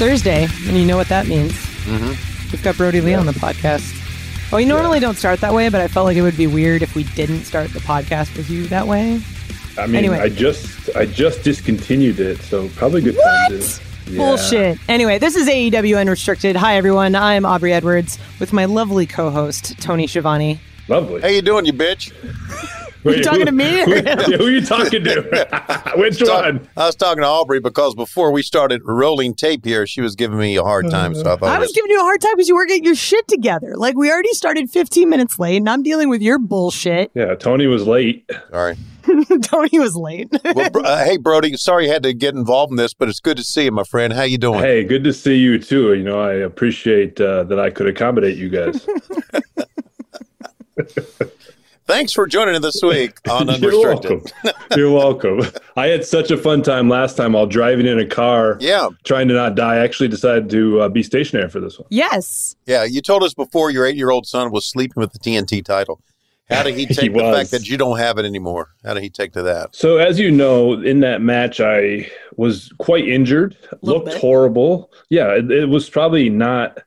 Thursday, and you know what that means. Mm-hmm. We've got Brodie Lee on the podcast. Well, we normally don't start that way, but I felt like it would be weird if we didn't start the podcast with you that way. I mean, Anyway. I just I just discontinued it, so probably a good time to. Yeah. Bullshit. Anyway, this is AEW Unrestricted. Hi, everyone. I'm Aubrey Edwards with my lovely co-host Tony Schiavone. Lovely. How you doing, you bitch? Wait, you talking to me or Who, who are you talking to? Which Talk- one? I was talking to Aubrey because before we started rolling tape here, she was giving me a hard time. So I thought I it was giving you a hard time because you weren't getting your shit together. Like we already started 15 minutes late, and I'm dealing with your bullshit. Yeah, Tony was late. sorry. Tony was late. Well, uh, hey, Brodie. Sorry you had to get involved in this, but it's good to see you, my friend. How you doing? Hey, good to see you too. You know, I appreciate uh, that I could accommodate you guys. Thanks for joining us this week on You're welcome. You're welcome. I had such a fun time last time while driving in a car, Yeah, trying to not die. I actually decided to uh, be stationary for this one. yes. yeah. You told us before your eight-year-old son was sleeping with the TNT title. How did he He take the was. fact that you don't have it anymore? How did he take to that? So, as you know, in that match, I was quite injured, looked bit. horrible. Yeah, it, it was probably not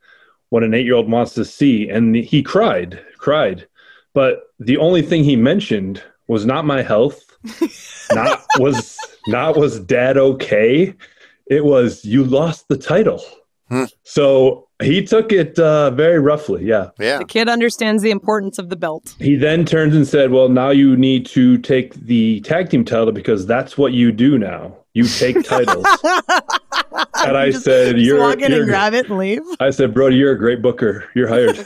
what an eight year old wants to see. And he cried, cried. But the only thing he mentioned was not my health, not was not was dad okay. It was you lost the title. Hmm. So he took it uh, very roughly. Yeah. Yeah, The kid understands the importance of the belt. He then turns and said, Well, now you need to take the tag team title because that's what you do now. You take titles. and I Just- said, Just You're, walk in you're and grab it and leave. I said, Brodie, you're a great booker. You're hired.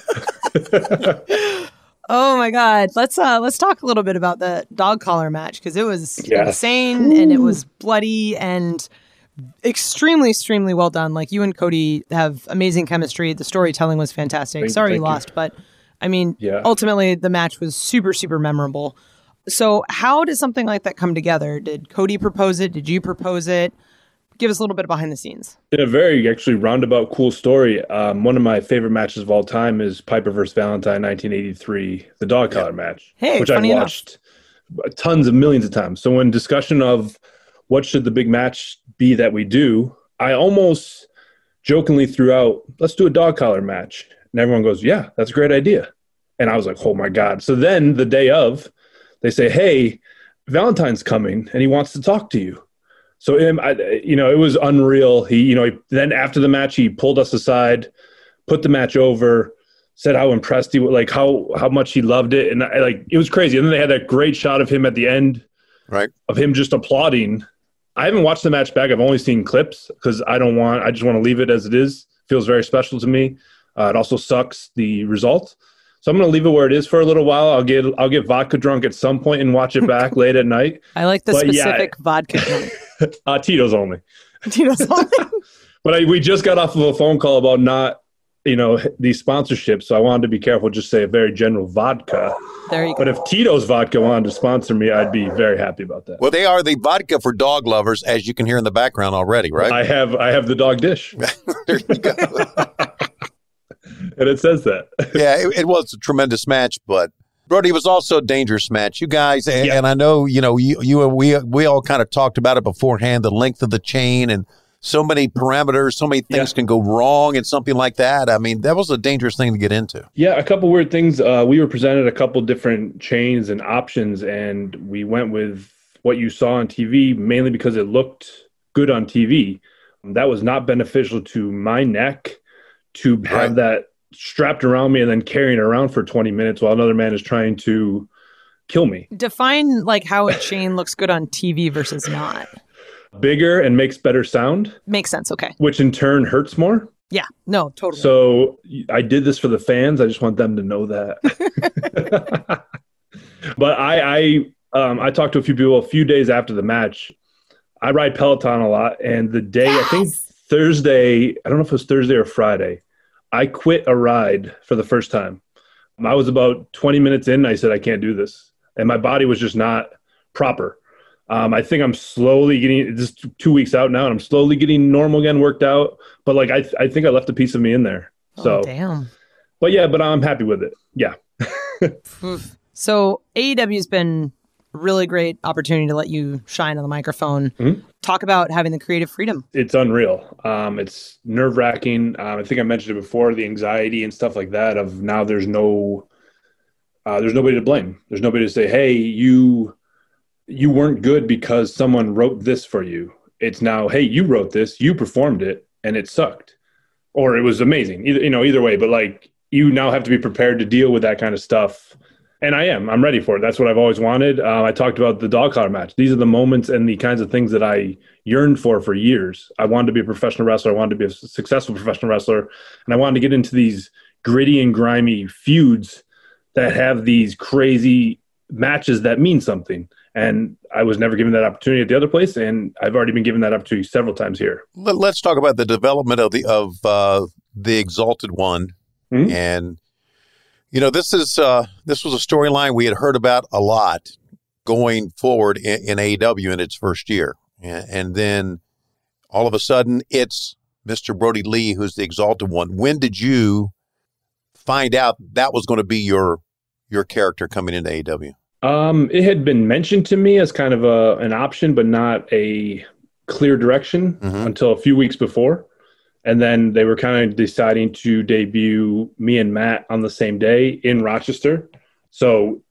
Oh my god. Let's uh let's talk a little bit about the dog collar match because it was Yes. insane and it was bloody and extremely extremely well done. Like you and Cody have amazing chemistry. The storytelling was fantastic. Thank Sorry you you. lost, but I mean Yeah. ultimately the match was super super memorable. So how did something like that come together? Did Cody propose it? Did you propose it? Give us a little bit behind the scenes. In a very actually roundabout, cool story. Um, one of my favorite matches of all time is Piper versus Valentine, 1983, the dog collar match, Hey, which I've funny enough. watched tons of millions of times. So when discussion of what should the big match be that we do, I almost jokingly threw out, "Let's do a dog collar match," and everyone goes, "Yeah, that's a great idea." And I was like, "Oh my god!" So then the day of, they say, "Hey, Valentine's coming, and he wants to talk to you." So him, I, you know, it was unreal. He, you know, he, then after the match, he pulled us aside, put the match over, said how impressed he was, like how how much he loved it, and I, like it was crazy. And then they had that great shot of him at the end, right. of him just applauding. I haven't watched the match back. I've only seen clips because I don't want. I just want to leave it as it is. Feels very special to me. Uh, it also sucks the result. So I'm going to leave it where it is for a little while. I'll get I'll get vodka drunk at some point and watch it back late at night. I like the But yeah. specific vodka drink. Uh, Tito's only. Do you know something? But I, we just got off of a phone call about not, you know, these sponsorships. So I wanted to be careful. Just say a very general vodka. There you go. But if Tito's vodka wanted to sponsor me, I'd be very happy about that. Well, they are the vodka for dog lovers, as you can hear in the background already, right? I have I have the dog dish, there you go. and it says that. yeah, it, it was a tremendous match, but Brodie was also a dangerous match. You guys, and, Yeah. and I know you know you you and we we all kind of talked about it beforehand. The length of the chain and so many parameters, so many things Yeah. can go wrong and something like that. I mean, that was a dangerous thing to get into. Yeah, a couple weird things. Uh, we were presented a couple different chains and options, and we went with what you saw on TV mainly because it looked good on TV. That was not beneficial to my neck to have Right. that strapped around me and then carrying around for 20 minutes while another man is trying to kill me. Define like how a chain looks good on TV versus not. Bigger and makes better sound, Makes sense. Okay. which in turn hurts more. Yeah. No, totally. So I did this for the fans. I just want them to know that. but I, I, um, I talked to a few people a few days after the match. I ride Peloton a lot, and the day I think Thursday, I don't know if it was Thursday or Friday, I quit a ride for the first time. I was about 20 minutes in. And I said I can't do this, and my body was just not proper. Um, I think I'm slowly getting just two weeks out now, and I'm slowly getting normal again, worked out. But like I, I think I left a piece of me in there. So, oh, damn. but yeah, but I'm happy with it. Yeah, So AEW's been Really great opportunity to let you shine on the microphone. Mhm. Talk about having the creative freedom. it's unreal. Um, it's nerve wracking. Um, I think I mentioned it before, the anxiety and stuff like that. Of now, there's no, uh, there's nobody to blame. There's nobody to say, "Hey, you, you weren't good because someone wrote this for you." It's now, "Hey, you wrote this, you performed it, and it sucked, or it was amazing." Either you know, either way. But like, you now have to be prepared to deal with that kind of stuff. And I am. I'm ready for it. That's what I've always wanted. Uh, I talked about the dog collar match. These are the moments and the kinds of things that I yearned for for years. I wanted to be a professional wrestler. I wanted to be a successful professional wrestler, and I wanted to get into these gritty and grimy feuds that have these crazy matches that mean something. And I was never given that opportunity at the other place, and I've already been given that opportunity several times here. Let, us talk about the development of the of uh, the Exalted One, Mhm. and you know this is uh, this was a storyline we had heard about a lot going forward in, in AEW in its first year, and, and then all of a sudden it's Mr. Brodie Lee who's the Exalted One. When did you find out that was going to be your your character coming into AEW? Um, it had been mentioned to me as kind of a an option, but not a clear direction Mhm. until a few weeks before. And then they were kind of deciding to debut me and Matt on the same day in Rochester. So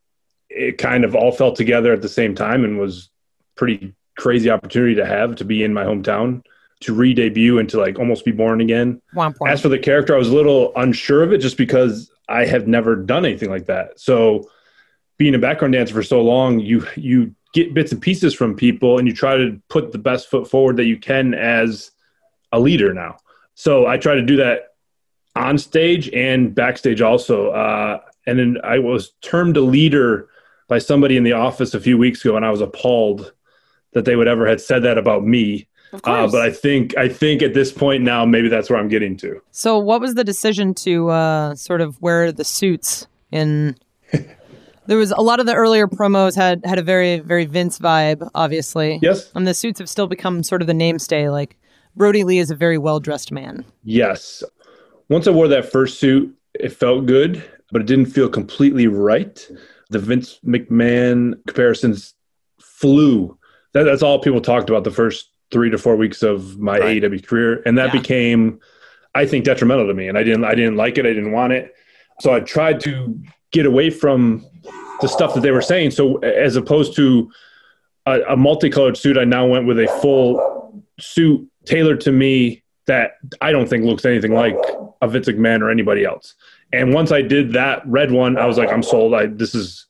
it kind of all fell together at the same time and was pretty crazy opportunity to have to be in my hometown to re-debut and to like almost be born again. As for the character, I was a little unsure of it just because I have never done anything like that. So being a background dancer for so long, you you get bits and pieces from people and you try to put the best foot forward that you can as a leader now. So I try to do that on stage and backstage also. Uh, and then I was termed a leader by somebody in the office a few weeks ago, and I was appalled that they would ever had said that about me. of Uh, course. but I think I think at this point now, maybe that's where I'm getting to. so, what was the decision to uh, sort of wear the suits in? there was a lot of the earlier promos had had a very very Vince vibe, obviously. Yes. And the suits have still become sort of the namestay. Like Brodie Lee is a very well dressed man. Yes. Once I wore that first suit, it felt good, but it didn't feel completely right. The Vince McMahon comparisons flew. That, that's all people talked about the first three to four weeks of my Right. AEW career, and that Yeah. became, I think, detrimental to me. And I didn't, I didn't like it. I didn't want it. So I tried to get away from the stuff that they were saying. So as opposed to a, a multicolored suit, I now went with a full suit tailored to me that I don't think looks anything like a Vince McMahon or anybody else. And once I did that red one, I was like, I'm sold. I this is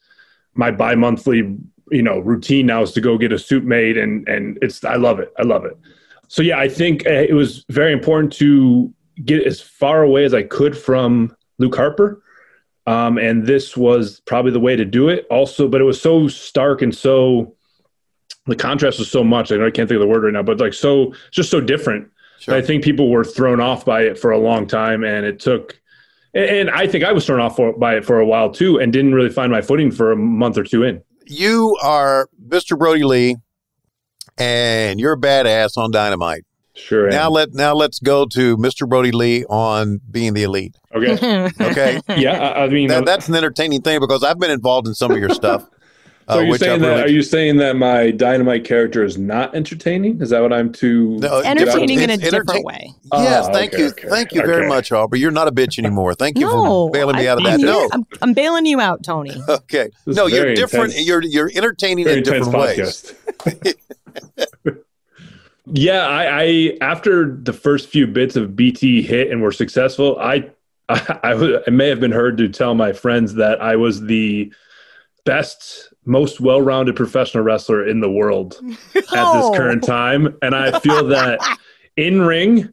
my bi-monthly, you know, routine now is to go get a suit made, and and it's I love it. I love it. So yeah, I think uh, it was very important to get as far away as I could from Luke Harper. Um, and this was probably the way to do it. Also, but it was so stark and so the contrast was so much. I, know I can't think of the word right now, but like so, just so different. Sure. I think people were thrown off by it for a long time, and it took. And and I think I was thrown off for, by it for a while too, and didn't really find my footing for a month or two in. You are Mr. Brodie Lee, and you're a badass on Dynamite. Sure. Now am. let now let's go to Mr. Brodie Lee on being the elite. okay. Okay, Yeah, I, I mean, that, uh, that's an entertaining thing because I've been involved in some of your stuff. so uh, are you which saying I've that? really- Are you saying that my dynamite character is not entertaining? Is that what I'm too? No, Entertaining in a different entertain- way. Yes, Oh, thank okay, you, okay, thank you very much, Aubrey. You're not a bitch anymore. Thank you no, for bailing me I- out of I'm that. here- No, I'm, I'm bailing you out, Tony. okay, This no, you're different. intense. You're you're entertaining very in different intense ways. yeah, I, I after the first few bits of BT hit and were successful, I I, I, I may have been heard to tell my friends that I was the best, most well-rounded professional wrestler in the world at Oh. this current time, and I feel that in ring,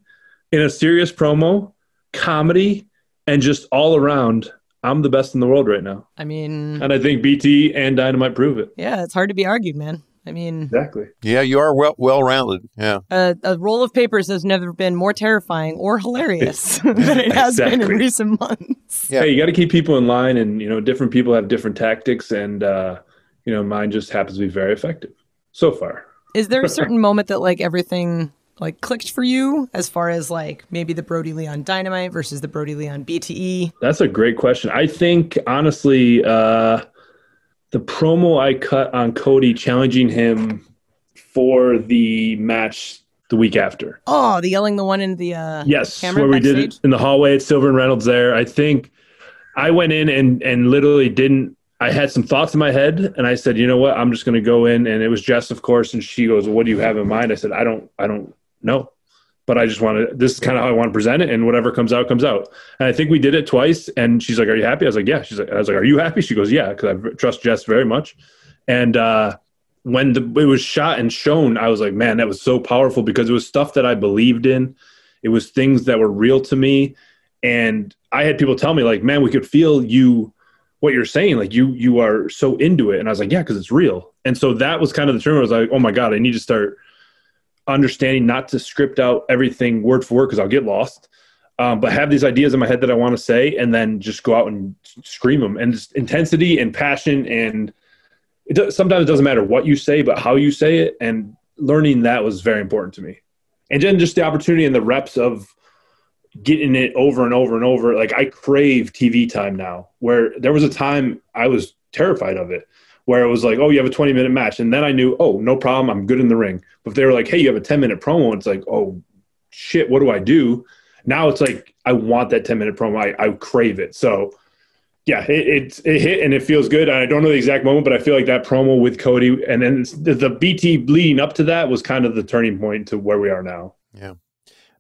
in a serious promo, comedy, and just all around, I'm the best in the world right now. I mean, And I think BT and Dynamite prove it. yeah, it's hard to be argued, man. I mean, Exactly. Yeah, you are well well rounded. Yeah, a, a roll of papers has never been more terrifying or hilarious than it has been in recent months. Yeah. Hey, you got to keep people in line, and you know, different people have different tactics, and uh, you know, mine just happens to be very effective so far. Is there a certain moment that like everything like clicked for you as far as like maybe the Brodie Lee on Dynamite versus the Brodie Lee on BTE? That's a great question. I think honestly, uh, the promo I cut on Cody challenging him for the match the week after. Oh, the yelling the one in the uh, yes, camera where we did it in the hallway at Silver and Reynolds. There, I think I went in and and literally didn't. I had some thoughts in my head, and I said, you know what, I'm just going to go in. And it was Jess, of course, and she goes, "What do you have in mind?" I said, "I don't, I don't know." But I just want to. This is kind of how I want to present it, and whatever comes out comes out. And I think we did it twice. And she's like, "Are you happy?" I was like, "Yeah." She's like, "I was like, are you happy?" She goes, "Yeah," because I trust Jess very much. And uh, when the, it was shot and shown, I was like, man, that was so powerful because it was stuff that I believed in. It was things that were real to me. And I had people tell me, like, man, we could feel you, what you're saying. Like, you, you are so into it. And I was like, yeah, because it's real. And so that was kind of the term. I was like, oh my God, I need to start understanding not to script out everything word for word because I'll get lost. Um, but have these ideas in my head that I want to say, and then just go out and scream them. And just intensity and passion and it does, sometimes it doesn't matter what you say, but how you say it. And learning that was very important to me. And then just the opportunity and the reps of getting it over and over and over. Like I crave TV time now, where there was a time I was terrified of it, where it was like, oh, you have a 20 minute match. And then I knew, oh, no problem. I'm good in the ring. But if they were like, hey, you have a 10 minute promo, it's like, oh, shit, what do I do? Now it's like, I want that 10 minute promo. I, I crave it. So, yeah, it, it, it hit and it feels good. I don't know the exact moment, but I feel like that promo with Cody and then the, BT leading up to that was kind of the turning point to where we are now. Yeah,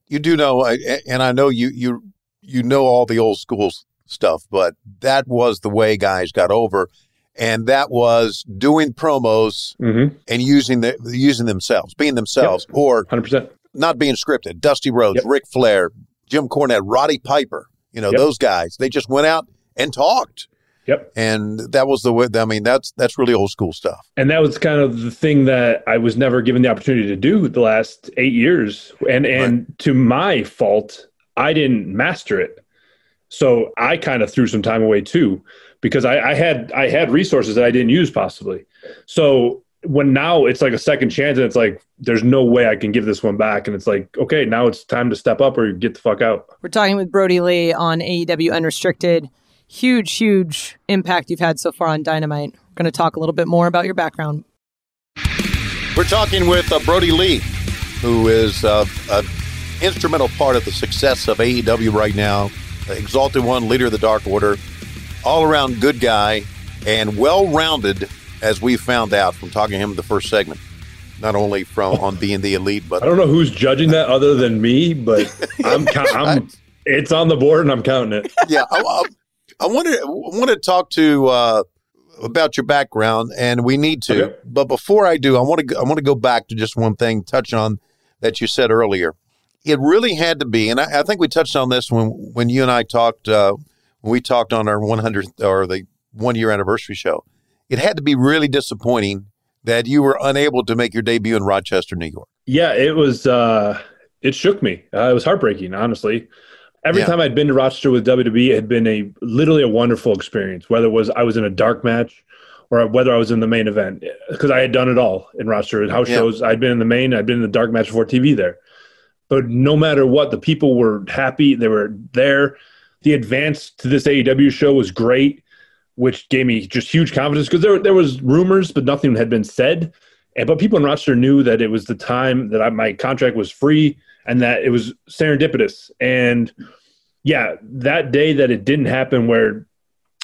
you do know, and I know you you you know all the old school stuff, but that was the way guys got over, and that was doing promos Mm-hmm. and using the using themselves, being themselves, or 100%. not being scripted. Dusty Rhodes, Yep. Ric Flair, Jim Cornette, Roddy Piper. You know Yep. those guys. They just went out and talked, Yep. and that was the way. I mean, that's that's really old school stuff. And that was kind of the thing that I was never given the opportunity to do the last eight years. And and to my fault, I didn't master it. So I kind of threw some time away too, because I, I had I had resources that I didn't use possibly. So when now it's like a second chance and it's like there's no way I can give this one back. And it's like, okay, now it's time to step up or get the fuck out. We're talking with Brodie Lee on AEW Unrestricted. Huge, huge impact you've had so far on Dynamite. We're going to talk a little bit more about your background. We're talking with uh, Brodie Lee, who is uh, an instrumental part of the success of AEW right now. The Exalted One, leader of the Dark Order, all around good guy, and well rounded, as we found out from talking to him in the first segment. Not only from on being the elite, but I don't know who's judging that other than me, but I'm, I'm it's on the board and I'm counting it. yeah, I, I, I wanted want to talk to uh, about your background, and we need to. Okay. But before I do, I want to I want to go back to just one thing, touch on that you said earlier. It really had to be, and I, I think we touched on this when when you and I talked uh, when we talked on our 100th or the one year anniversary show. It had to be really disappointing that you were unable to make your debut in Rochester, New York. Yeah, it was. Uh, it shook me. Uh, it was heartbreaking, honestly. Every Yeah. time I'd been to Rochester with WWE, it had been a literally a wonderful experience. Whether it was I was in a dark match or whether I was in the main event, because I had done it all in Rochester house Yeah. shows. I'd been in the main, I'd been in the dark match before TV there. But no matter what, the people were happy. They were there. The advance to this AEW show was great, which gave me just huge confidence because there there was rumors, but nothing had been said. And but people in Rochester knew that it was the time that I, my contract was free and that it was serendipitous. And yeah, that day that it didn't happen, where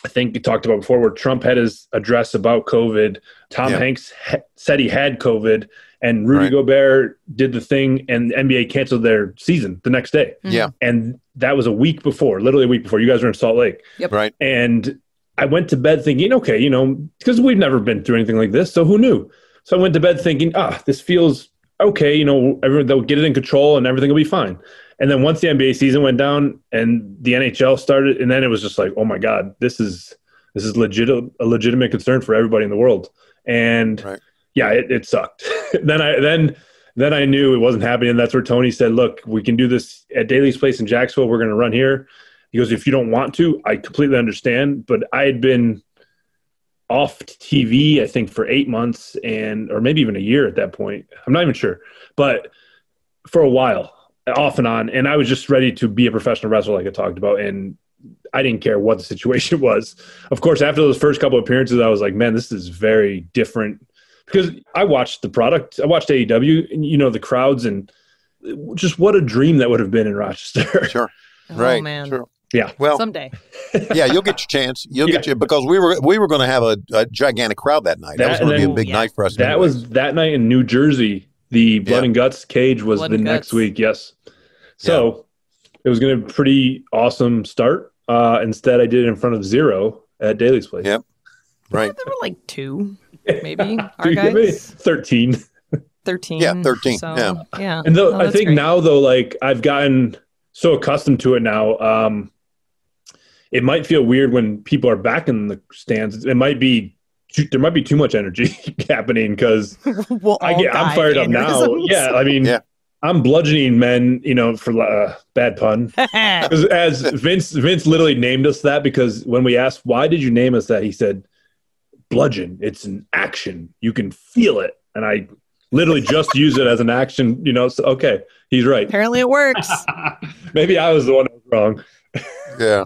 I think we talked about before, where Trump had his address about COVID, Tom Yeah. Hanks ha- said he had COVID, and Rudy Right. Gobert did the thing, and the NBA canceled their season the next day. Yeah, And that was a week before, literally a week before. You guys were in Salt Lake. yep. right. And I went to bed thinking, okay, you know, because we've never been through anything like this, so who knew? So I went to bed thinking, ah, this feels okay. You know, everyone they'll get it in control and everything will be fine. And then once the NBA season went down and the NHL started, and then it was just like, oh my god, this is this is legit a legitimate concern for everybody in the world. And Right. yeah, it, it sucked. then I then then I knew it wasn't happening. And That's where Tony said, look, we can do this at Daily's place in Jacksonville. We're going to run here. He goes, if you don't want to, I completely understand. But I had been off TV, I think, for eight months and or maybe even a year at that point. I'm not even sure, but for a while, off and on. And I was just ready to be a professional wrestler, like I talked about. And I didn't care what the situation was. Of course, after those first couple appearances, I was like, man, this is very different because I watched the product. I watched AEW, and you know the crowds, and just what a dream that would have been in Rochester. Sure. Oh, right. man. Sure. Yeah. Well, Someday. yeah, you'll get your chance. You'll Yeah. get you because we were we were going to have a, a gigantic crowd that night. That, That was going to be a big Yeah. night for us. that anyways. was that night in New Jersey. The Blood Yeah. and Guts cage was Blood the next Guts. week. Yes. So it was going to be a pretty awesome start. Uh, instead, I did it in front of zero at Daily's place. Yep. right. There were like two, maybe. Do Our you get me? guys. Thirteen. 13. Yeah, 13, So, yeah. yeah. And though Oh, I think great. now though, like I've gotten so accustomed to it now, um, it might feel weird when people are back in the stands. It might be too, there might be too much energy happening because we'll I get I'm fired up now. Yeah, I mean, Yeah. I'm bludgeoning men, you know, for uh, bad pun. 'Cause As Vince Vince literally named us that because when we asked why did you name us that, he said, "Bludgeon. It's an action. You can feel it." And I literally just use it as an action. You know, so, okay, he's right. Apparently it works. Maybe I was the one that was wrong. Yeah.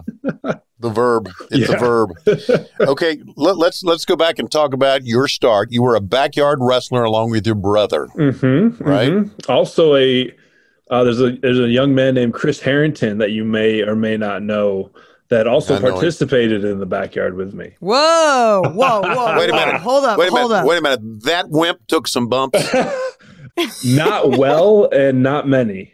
The verb. It's Yeah. a verb. Okay, let, let's let's go back and talk about your start. You were a backyard wrestler along with your brother. Mm-hmm, Right. Also, a uh, there's a there's a young man named Chris Harrington that you may or may not know that also I know him. participated in the backyard with me. Whoa, whoa, whoa. Wait a minute. Hold up, Wait a hold minute. up. Wait a minute. That wimp took some bumps. not well and not many.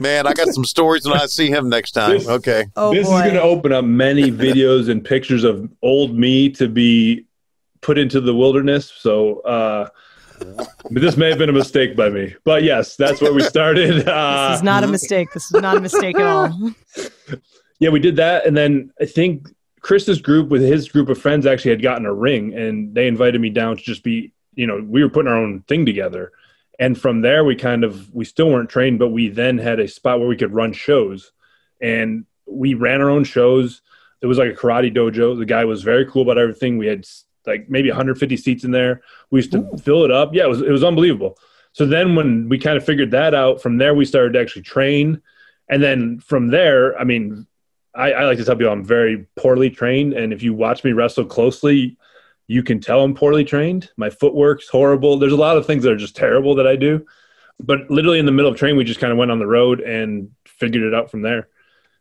Man, I got some stories when I see him next time. This- Okay. Oh, this boy. is going to open up many videos and pictures of old me to be put into the wilderness. So, uh, but this may have been a mistake by me. But yes, that's where we started. Uh, this is not a mistake. This is not a mistake at all. yeah, we did that, and then I think Chris's group with his group of friends actually had gotten a ring, and they invited me down to just be, you know, we were putting our own thing together, and from there we kind of we still weren't trained, but we then had a spot where we could run shows, and we ran our own shows. It was like a karate dojo. The guy was very cool about everything. We had like maybe 150 seats in there. We used to fill it up. Yeah, it was it was unbelievable. So then when we kind of figured that out, from there we started to actually train. And then from there, I mean, I, I like to tell people I'm very poorly trained. And if you watch me wrestle closely, you can tell I'm poorly trained. My footwork's horrible. There's a lot of things that are just terrible that I do. But literally in the middle of training, we just kind of went on the road and figured it out from there.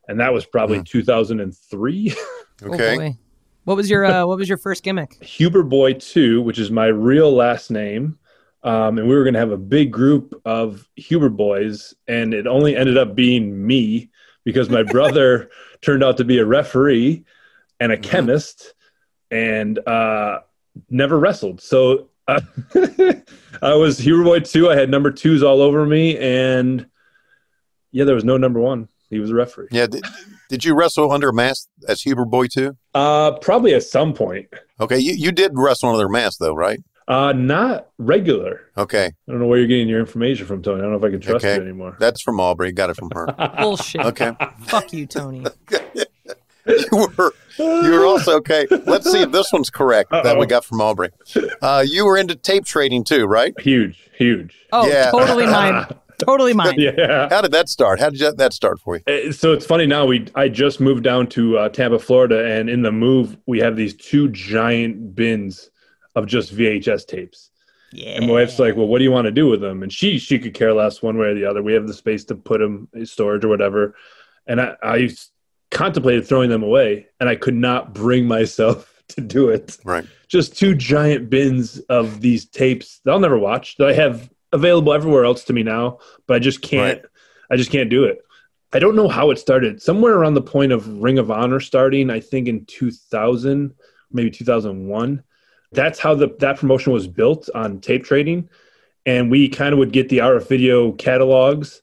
And that was probably 2003. Okay. Oh. What was your uh, what was your first gimmick? Huber Boy 2, which is my real last name. Um, and we were going to have a big group of Huber boys, and it only ended up being me because my brother turned out to be a referee and a chemist and uh, never wrestled. So uh, I was Huber Boy 2. I had number twos all over me, and yeah, there was no number one. He was a referee. Yeah. Did, did you wrestle under a mask as Huber Boy too? Uh, probably at some point. Okay. You, you did wrestle under a mask though, right? Uh, not regular. Okay. I don't know where you're getting your information from, Tony. I don't know if I can trust Okay. you anymore. That's from Aubrey. Got it from her. Bullshit. Okay. Fuck you, Tony. you were you were also okay. Let's see if this one's correct that we got from Aubrey. Uh, you were into tape trading too, right? huge, huge. Oh, Yeah. totally mine. Totally mine. Yeah. How did that start? How did that start for you? Uh, So it's funny now. We I just moved down to uh, Tampa, Florida, and in the move we have these two giant bins of just VHS tapes. Yeah. And my wife's like, "Well, what do you want to do with them?" And she she could care less one way or the other. We have the space to put them in storage or whatever. And I, I contemplated throwing them away, and I could not bring myself to do it. Right. just two giant bins of these tapes that I'll never watch that I have available everywhere else to me now, but I just can't I just can't do it. I don't know how it started. Somewhere around the point of Ring of Honor starting, I think in 2000, maybe 2001. That's how the that promotion was built on tape trading and we kind of would get the RF video catalogs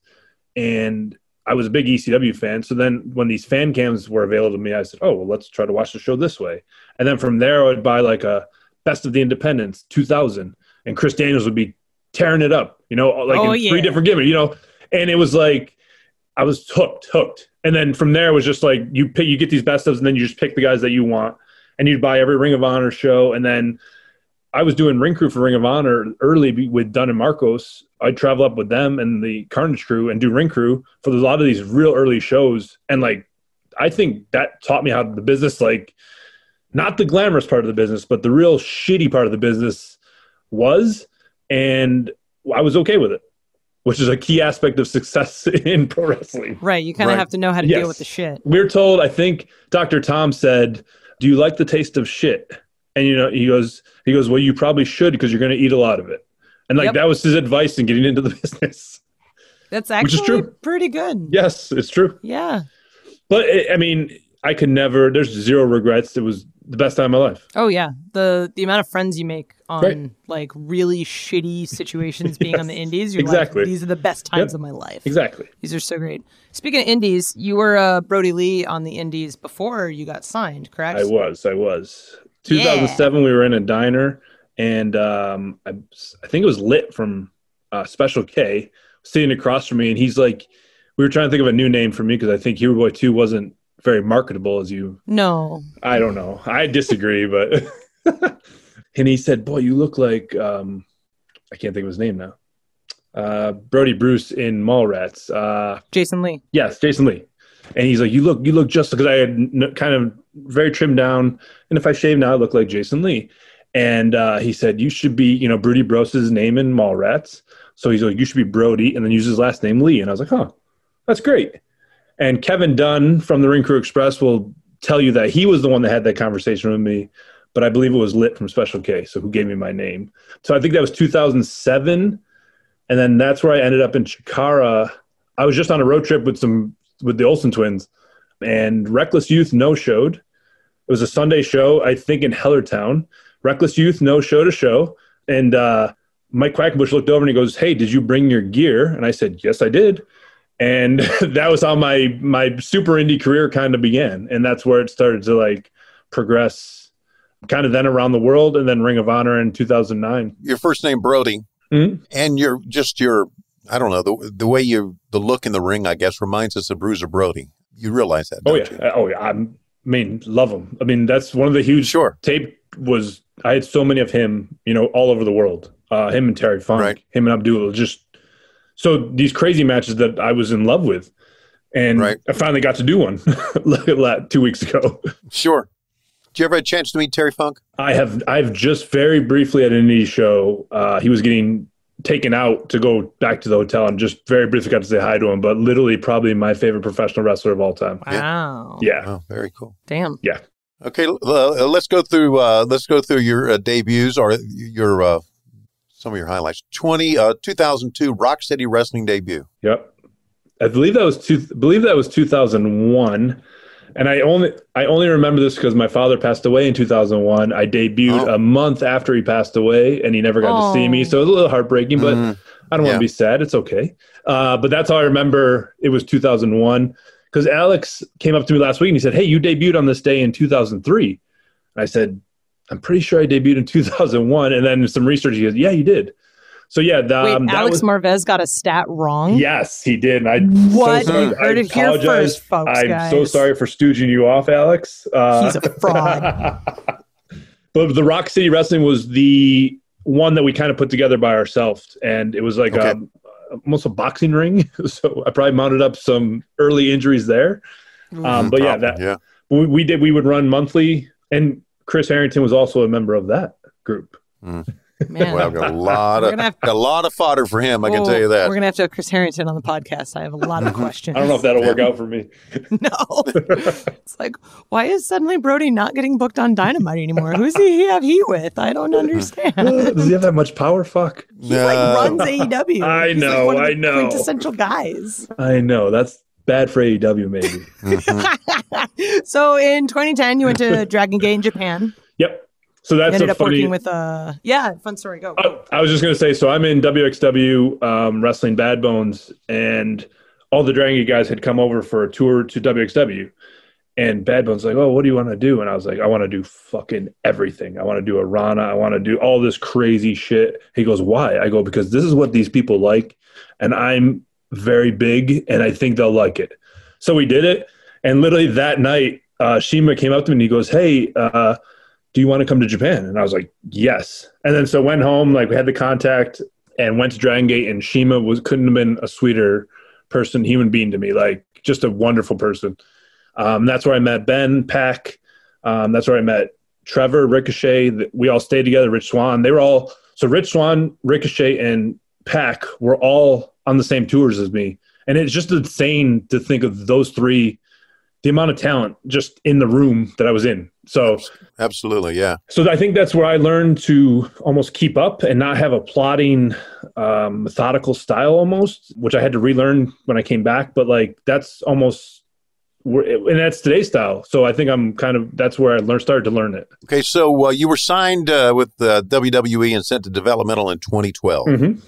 and I was a big ECW fan. So then when these fan cams were available to me, I said, "Oh, well, let's try to watch the show this way." And then from there, I would buy like a Best of the Independents 2000, and Chris Daniels would be tearing it up, you know, like Oh, in yeah. three different gimmicks, you know. And it was like I was hooked, hooked. And then from there it was just like you pick, you get these best ofs, and then you just pick the guys that you want, and you'd buy every Ring of Honor show. And then I was doing ring crew for Ring of Honor early with Dunn and Marcos. I'd travel up with them and the Carnage crew and do ring crew for a lot of these real early shows. And like I think that taught me how the business, like, not the glamorous part of the business, but the real shitty part of the business was. And I was okay with it, which is a key aspect of success in pro wrestling. Right. You kind of Right. have to know how to Yes. deal with the shit. We're told, I think Dr. Tom said, Do you like the taste of shit? And you know, he goes, he goes, Well, you probably should because you're gonna eat a lot of it. And like Yep. that was his advice in getting into the business. That's Which is actually true. pretty good. yes, it's true. Yeah. But I- I mean, I could never. There's zero regrets. It was the best time of my life. Oh yeah. The the amount of friends you make on Right. like really shitty situations being on the indies, you're Exactly. like, these are the best times Yep. of my life. Exactly. These are so great. Speaking of indies, you were uh, Brodie Lee on the indies before you got signed, correct? I was. I was. 2007. We were in a diner, and um, I, I think it was lit from uh, Special K sitting across from me, and he's like, we were trying to think of a new name for me because I think Huber Boy Two wasn't very marketable as you No. I don't know. I disagree, but and he said, "Boy, you look like um, I can't think of his name now. Uh, Brodie Bruce in Mallrats. Uh, Jason Lee. yes, Jason Lee." And he's like, "You look, you look just because I had n- kind of very trimmed down, and if I shave now, I look like Jason Lee." And uh, he said, "You should be, you know, Brodie Bruce's name in Mallrats." So he's like, "You should be Brodie," and then use his last name Lee. And I was like, "Huh, that's great." And Kevin Dunn from the Ring Crew Express will tell you that he was the one that had that conversation with me, but I believe it was Lit from Special K, so who gave me my name. So I think that was 2007, and then that's where I ended up in Chikara. I was just on a road trip with some with the Olsen twins, and Reckless Youth no showed. It was a Sunday show, I think, in Hellertown. Reckless Youth no show to show, and uh, Mike Quackenbush looked over and he goes, "Hey, did you bring your gear?" And I said, "Yes, I did." and that was how my my super indie career kind of began and that's where it started to like progress kind of then around the world and then ring of honor in 2009 Your first name Brodie, Mhm. and your just your I don't know the the way you the look in the ring I guess reminds us of Bruiser Brody. You realize that? oh yeah oh yeah I'm, i mean love him i mean that's one of the huge Sure. tape was i had so many of him you know all over the world uh him and terry funk Right. him and abdul just so these crazy matches that i was in love with and Right. i finally got to do one look at that two weeks ago Sure. Did you ever have a chance to meet Terry Funk? I have I've just very briefly at an indie show. Uh, he was getting taken out to go back to the hotel, and just very briefly got to say hi to him. But literally, probably my favorite professional wrestler of all time. Wow. Yeah, Oh, very cool. Damn. Yeah. Okay, uh, let's go through. Uh, let's go through your uh, debuts or your uh, some of your highlights. Twenty uh, 2002 Rock City Wrestling debut. yep. I believe that was two. Believe that was 2001. And I only I only remember this because my father passed away in 2001. I debuted Oh. a month after he passed away, and he never got to see me. Oh. So it was a little heartbreaking, but Mhm. I don't want to be sad. It's okay. Uh, but that's how I remember it was 2001 because Alex came up to me last week and he said, Hey, you debuted on this day in 2003. And I said, I'm pretty sure I debuted in 2001. And then some research, he goes, Yeah, you did. So yeah, the, Wait, um, that Alex was, Marvez got a stat wrong? yes, he did. And I, What? So sorry. Heard I it here apologize. first, folks, I'm guys. so sorry for stooging you off, Alex. Uh, He's a fraud. but the Rock City Wrestling was the one that we kind of put together by ourselves, and it was like Okay. um, almost a boxing ring. so I probably mounted up some early injuries there. Um, but yeah, that yeah. we, we did. We would run monthly, and Chris Harrington was also a member of that group. Man. Well, I've got a lot We're of have- a lot of fodder for him. I can tell you that. We're gonna have to have Chris Harrington on the podcast. I have a lot of questions. I don't know if that'll work out for me. no. it's like, why is suddenly Brodie not getting booked on Dynamite anymore? Who's he have he with? I don't understand. Does he have that much power? Fuck. He like runs AEW. I He's, like, know, one of I the know. Quintessential guys. I know that's bad for AEW. Maybe. Mhm. so in 2010, you went to Dragon Gate in Japan. yep. So that's ended a up funny. working with uh yeah, fun story. Go. Oh, I was just gonna say, so I'm in WXW um, wrestling Bad Bones, and all the Dragon guys had come over for a tour to WXW, and Bad Bones like, oh, what do you want to do? And I was like, I want to do fucking everything. I want to do a Rana. I want to do all this crazy shit. He goes, why? I go because this is what these people like, and I'm very big, and I think they'll like it. So we did it, and literally that night, uh, CIMA came up to me and he goes, hey. Uh, do you want to come to Japan? And I was like, yes. And then so went home, like we had the contact and went to Dragon Gate and CIMA was couldn't have been a sweeter person, human being to me, like just a wonderful person. Um, that's where I met Ben PAC. Um, that's where I met Trevor Ricochet. We all stayed together. Rich Swann. They were all so Rich Swann, Ricochet, and PAC were all on the same tours as me, and it's just insane to think of those three, the amount of talent just in the room that I was in. So Absolutely, yeah. so I think that's where I learned to almost keep up and not have a plotting, um, methodical style almost, which I had to relearn when I came back. But like that's almost, and that's today's style. So I think I'm kind of that's where I learned started to learn it. Okay, so uh, you were signed uh, with uh, WWE and sent to developmental in 2012. Mhm.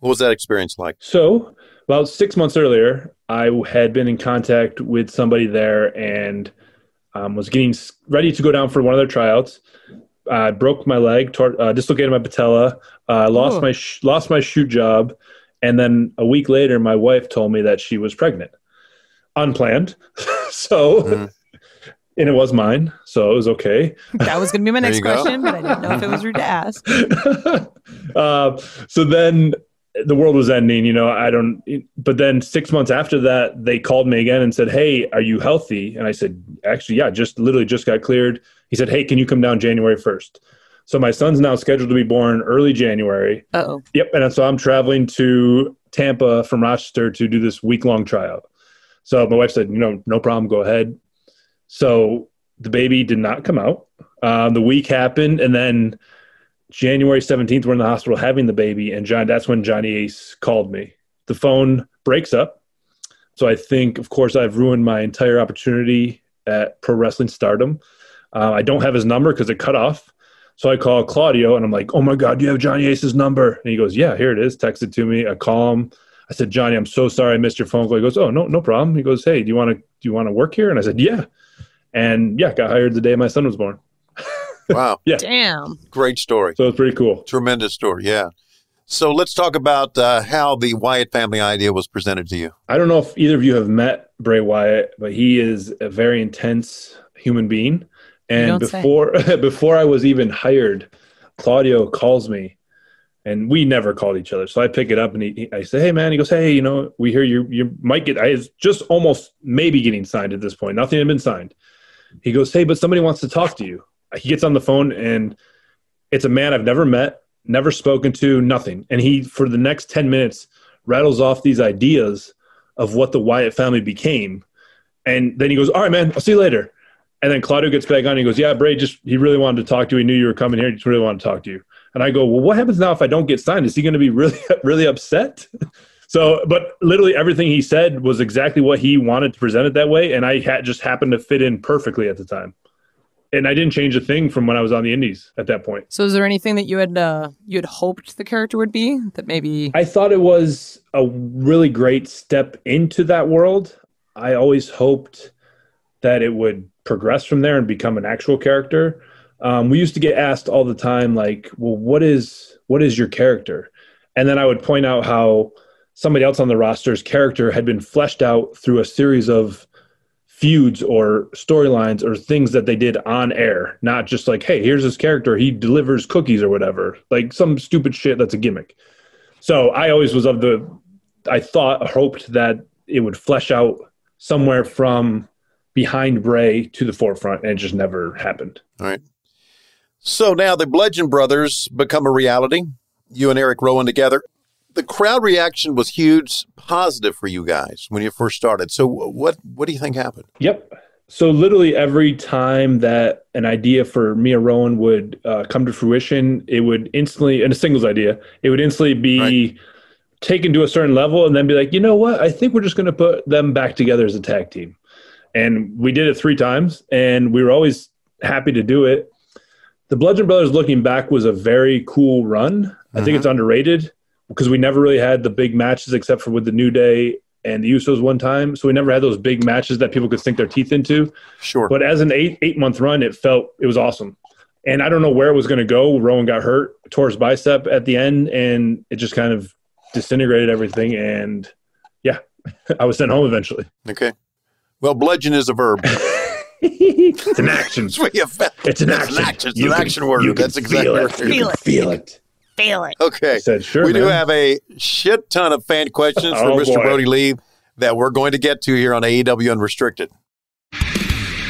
What was that experience like? So about six months earlier, I had been in contact with somebody there and um, was getting ready to go down for one of their tryouts. I broke my leg, tore, uh, dislocated my patella, uh, lost Ooh. my sh- lost my shoot job, and then a week later, my wife told me that she was pregnant, unplanned. so, Mhm. and it was mine, so it was okay. That was going to be my next you go. question, but I didn't know if it was rude to ask. uh, so then the world was ending, you know, I don't, but then six months after that, they called me again and said, Hey, are you healthy? And I said, actually, yeah, just literally just got cleared. He said, Hey, can you come down January 1st? So my son's now scheduled to be born early January. Oh. Yep. And so I'm traveling to Tampa from Rochester to do this week long tryout. So my wife said, you know, no problem, go ahead. So the baby did not come out. Um, the week happened, and then January 17th, we're in the hospital having the baby, and John, that's when Johnny Ace called me. The phone breaks up. So I think, of course, I've ruined my entire opportunity at pro wrestling stardom. Uh, I don't have his number because it cut off. So I call Claudio and I'm like, oh my God, you have Johnny Ace's number? And he goes, yeah, here it is. Text it to me. I call him. I said, Johnny, I'm so sorry I missed your phone call. He goes, oh, no, no problem. He goes, hey, do you want to, do you want to work here? And I said, yeah. And yeah, got hired the day my son was born. Wow, yeah. Damn. great story. So it's pretty cool. Tremendous story, yeah. So let's talk about uh, how the Wyatt family idea was presented to you. I don't know if either of you have met Bray Wyatt, but he is a very intense human being. And before before I was even hired, Claudio calls me, and we never called each other. So I pick it up and he, he- I say, "Hey man," he goes, "Hey, you know, we hear you you might get." I was just almost maybe getting signed at this point. Nothing had been signed. He goes, "Hey, but somebody wants to talk to you." He gets on the phone and it's a man I've never met, never spoken to, nothing. And he for the next ten minutes rattles off these ideas of what the Wyatt family became. And then he goes, All right, man, I'll see you later. And then Claudio gets back on. And he goes, Yeah, Bray just, he really wanted to talk to you. He knew you were coming here. He just really wanted to talk to you. And I go, Well, what happens now if I don't get signed? Is he going to be really, really upset? So, but literally everything he said was exactly what he wanted to present it that way. And I had just happened to fit in perfectly at the time. And I didn't change a thing from when I was on the Indies at that point. So, is there anything that you had uh, you had hoped the character would be that maybe? I thought it was a really great step into that world. I always hoped that it would progress from there and become an actual character. Um, we used to get asked all the time, like, "Well, what is what is your character?" And then I would point out how somebody else on the roster's character had been fleshed out through a series of feuds or storylines or things that they did on air, not just like, "Hey, here's this character, he delivers cookies or whatever," like some stupid shit that's a gimmick. So I always was of the, I thought, hoped that it would flesh out somewhere from behind Bray to the forefront, and it just never happened. All right. So now the Bludgeon Brothers become a reality. You and Eric Rowan together. The crowd reaction was huge, positive for you guys when you first started. So what what do you think happened? Yep. So literally every time that an idea for Mia Rowan would uh, come to fruition, it would instantly, and a singles idea, it would instantly be Right. taken to a certain level, and then be like, you know what? I think we're just going to put them back together as a tag team. And we did it three times, and we were always happy to do it. The Bludgeon Brothers, looking back, was a very cool run. I think Mhm. it's underrated because we never really had the big matches except for with the New Day and the Usos one time. So we never had those big matches that people could sink their teeth into. Sure. But as an eight eight month run, it felt it was awesome. And I don't know where it was going to go. Rowan got hurt, tore his bicep at the end, and it just kind of disintegrated everything. And yeah, I was sent home eventually. Okay. Well, bludgeon is a verb. it's an action. That's what you found. It's an It's action. an action. It's an action word. you can That's exactly feel it. right. You Feel can it. Feel it. Okay. I said, sure. we do have a shit ton of fan questions from Oh, Mr. boy. Brodie Lee that we're going to get to here on AEW Unrestricted.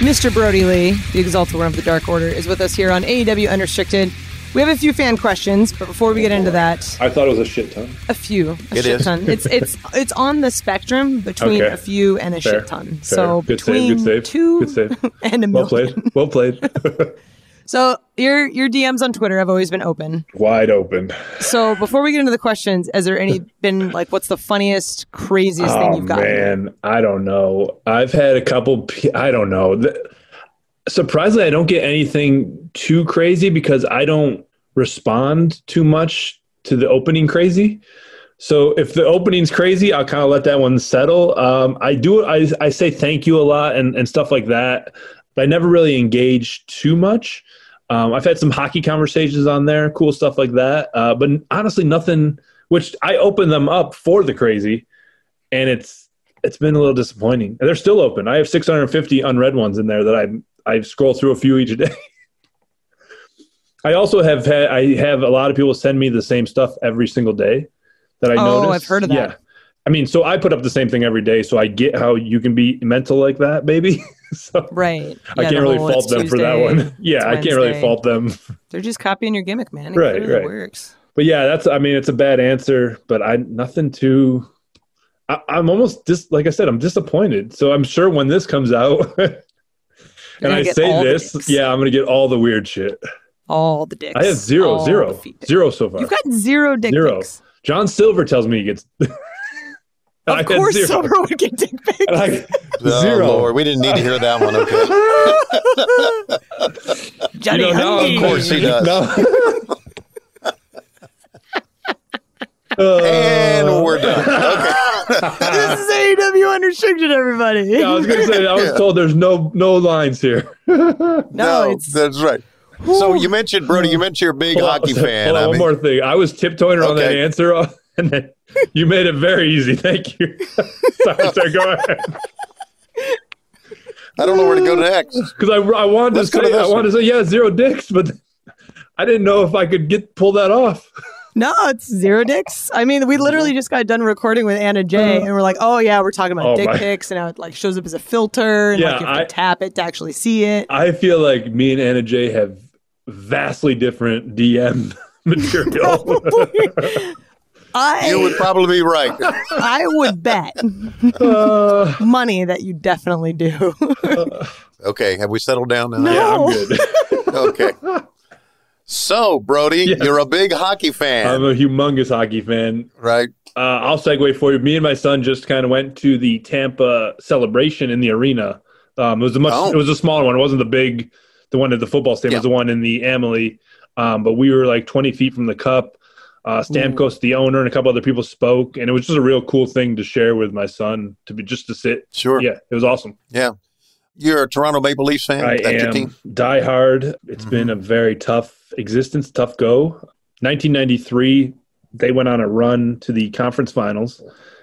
Mr. Brodie Lee, the exalted one of the Dark Order, is with us here on AEW Unrestricted. We have a few fan questions, but before we get oh, into that, I thought it was a shit ton. a few, a It shit is. ton. It's it's it's on the spectrum between Okay. a few and a Fair. shit ton. Fair. So good save, between good save, two good save. and a million. Well played. Well played. So your your DMs on Twitter have always been open. Wide open. So before we get into the questions, has there any been like what's the funniest, craziest thing Oh you've gotten? man, I don't know. I've had a couple. I don't know. The- Surprisingly, I don't get anything too crazy because I don't respond too much to the opening crazy. So if the opening's crazy, I'll kind of let that one settle. Um, I do. I, I say thank you a lot and, and stuff like that. But I never really engage too much. Um, I've had some hockey conversations on there, cool stuff like that. Uh, but honestly, nothing. Which I open them up for the crazy, and it's it's been a little disappointing. And they're still open. I have 650 unread ones in there that I I scroll through a few each day. I also have had I have a lot of people send me the same stuff every single day that I Oh, notice. I've heard of that. Yeah. I mean, so I put up the same thing every day, so I get how you can be mental like that, baby. so Right. I Yeah, can't really whole, fault them for that one. Yeah, I can't really fault them. They're just copying your gimmick, man. It Right, clearly right. works. But yeah, that's I mean, it's a bad answer, but I nothing too. I, I'm almost dis like I said, I'm disappointed. So I'm sure when this comes out, and I say this, yeah, I'm gonna get all the weird shit. All the dicks. I have zero, All zero, zero so far. You've got zero dick Zero. pics. John Silver tells me he gets. And I Of course, zero. Silver would get dick pics. And I- Oh, zero. Lord, we didn't need to hear that one. Okay. Johnny You know, now- Of course he does. No. And we're done. Okay. this is AEW Unrestricted, everybody. yeah, I was gonna say I was Yeah. told there's no no lines here. No, it's- that's right. So you mentioned Brodie. You mentioned you're a big Hold on, hockey hold fan. on, I one mean, more thing. I was tiptoeing around that answer, and then you made it very easy. Thank you. sorry, sorry, go ahead. I don't know where to go next. Because I, I wanted Let's to go to say I wanted to say yeah zero dicks, but I didn't know if I could get pull that off. No, it's zero dicks. I mean, we literally just got done recording with Anna Jay, and we're like, oh yeah, we're talking about Uh-huh. Oh, dick my- pics, and how it like shows up as a filter, and Yeah, like you have to tap it to actually see it. I feel like me and Anna Jay have vastly different DM material. I You would probably be right. I would bet Uh, money that you definitely do. Okay, have we settled down now? No. yeah, I'm good. Okay. So, Brodie, Yes. you're a big hockey fan, I'm a humongous hockey fan. right? Uh, I'll segue for you. Me and my son just kind of went to the Tampa celebration in the arena. Um, it was a much, Oh. it was a smaller one. It wasn't the big, the one at the football stadium. It was the one in the Amalie. Um, but we were like 20 feet from the cup. Uh, Stamkos, the owner, and a couple other people spoke, and it was just a real cool thing to share with my son to be just to sit. Sure. Yeah, it was awesome. Yeah, you're a Toronto Maple Leafs fan. I That's am team. die hard. It's Mhm. been a very tough existence, tough go. 1993, they went on a run to the conference finals,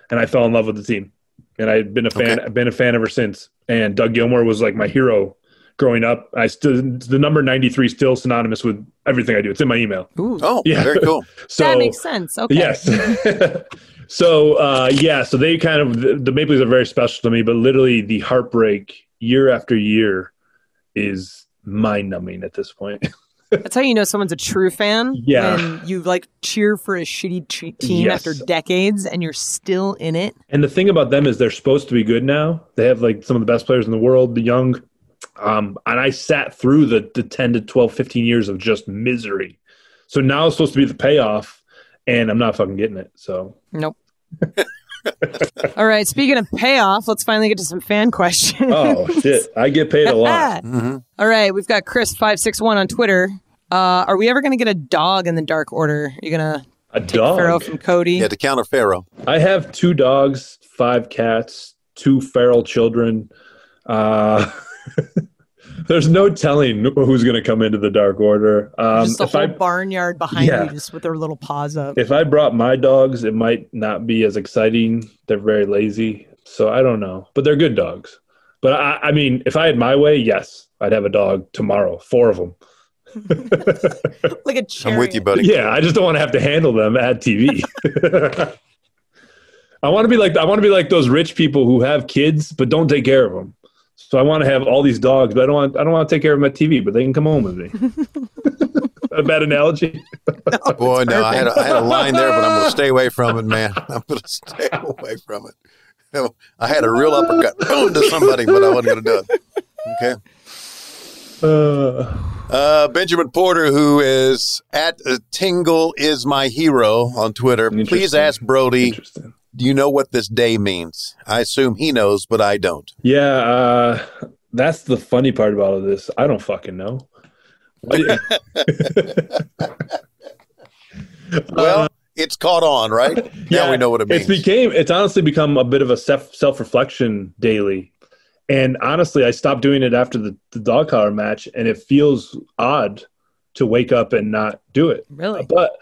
and I fell in love with the team. And I've been a fan. Okay. I've been a fan ever since. And Doug Gilmour was like my hero growing up. I still the number 93 still synonymous with everything I do. It's in my email. Ooh, Oh, Yeah. very cool. So that makes sense. Okay. Yes. so uh, yeah, so they kind of the, the Maple Leafs are very special to me, but literally the heartbreak year after year is mind numbing at this point. That's how you know someone's a true fan. Yeah. When you like cheer for a shitty t- team Yes. after decades and you're still in it. And the thing about them is they're supposed to be good now. They have like some of the best players in the world, the young. Um, and I sat through the, the 10 to 12, 15 years of just misery. So now it's supposed to be the payoff, and I'm not fucking getting it. So Nope. All right. Speaking of payoff, let's finally get to some fan questions. oh shit, I get paid a lot. hmm All right. We've got Chris561 on Twitter. Uh, are we ever going to get a dog in the Dark Order? Are You're going to A take Pharaoh from Cody? Yeah, to counter Pharaoh. I have two dogs, five cats, two feral children. Uh, there's no telling who's going to come into the Dark Order. Um, just a if whole I barnyard behind Yeah. you, just with their little paws up. if I brought my dogs, it might not be as exciting. They're very lazy, so I don't know. But they're good dogs. But I, I mean, if I had my way, yes, I'd have a dog tomorrow, four of them. like a chariot. I'm with you, buddy. Yeah, I just don't want to have to handle them at TV. I want to be like I want to be like those rich people who have kids but don't take care of them. So So I want to have all these dogs, but I don't want I don't want to take care of my TV, but they can come home with me. a bad analogy. Boy, no, I had, a, I had a line there, but I'm going to stay away from it, man. I'm going to stay away from it. I had a real uppercut thrown to somebody, but I wasn't going to do it. Okay. Uh, uh, Benjamin Porter, who is at uh, Tingle is my hero on Twitter. Please ask Brodie. Do you know what this day means? I assume he knows, but I don't. Yeah, uh, that's the funny part about all this. I don't fucking know. well, it's caught on, right? Now yeah, we know what it means. It's became. It's honestly become a bit of a self self reflection daily and honestly, I stopped doing it after the, the dog collar match, and it feels odd to wake up and not do it. Really? But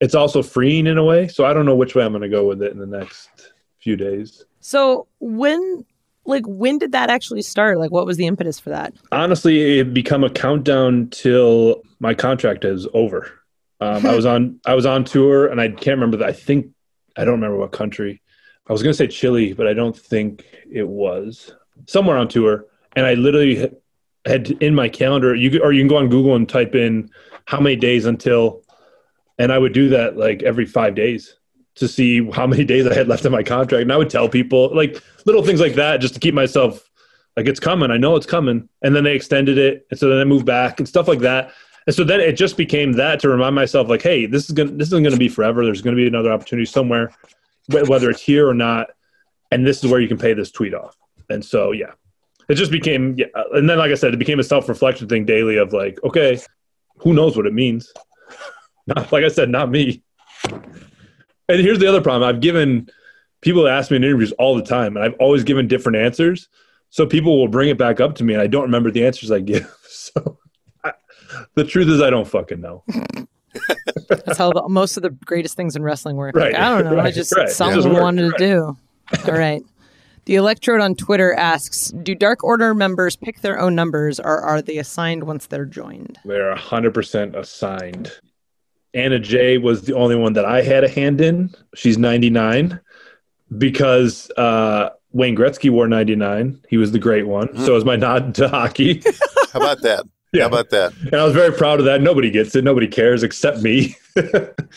it's also freeing in a way. So I don't know which way I'm going to go with it in the next few days. So when like when did that actually start? Like what was the impetus for that? Honestly, it become a countdown till my contract is over. Um, I was on I was on tour and I can't remember that. I think I don't remember what country. I was going to say Chile, but I don't think it was somewhere on tour, and I literally had in my calendar. You or you can go on Google and type in how many days until, and I would do that like every five days to see how many days I had left in my contract. And I would tell people like little things like that just to keep myself like it's coming. I know it's coming. And then they extended it, and so then I moved back and stuff like that. And so then it just became that to remind myself like, hey, this is gonna this isn't gonna be forever. There's gonna be another opportunity somewhere, whether it's here or not. And this is where you can pay this tweet off. And so, yeah, it just became, yeah. And then, like I said, it became a self reflection thing daily of like, okay, who knows what it means? Not, like I said, not me. And here's the other problem I've given people ask me in interviews all the time, and I've always given different answers. So people will bring it back up to me, and I don't remember the answers I give. So I, the truth is, I don't fucking know. That's how the, most of the greatest things in wrestling work. Right. Like, I don't know. Right. I just right. someone wanted right. to do. All right. The Electrode on Twitter asks Do Dark Order members pick their own numbers or are they assigned once they're joined? They're 100% assigned. Anna Jay was the only one that I had a hand in. She's 99 because uh, Wayne Gretzky wore 99. He was the great one. Mm. So is my nod to hockey. How about that? Yeah. How about that? And I was very proud of that. Nobody gets it. Nobody cares except me.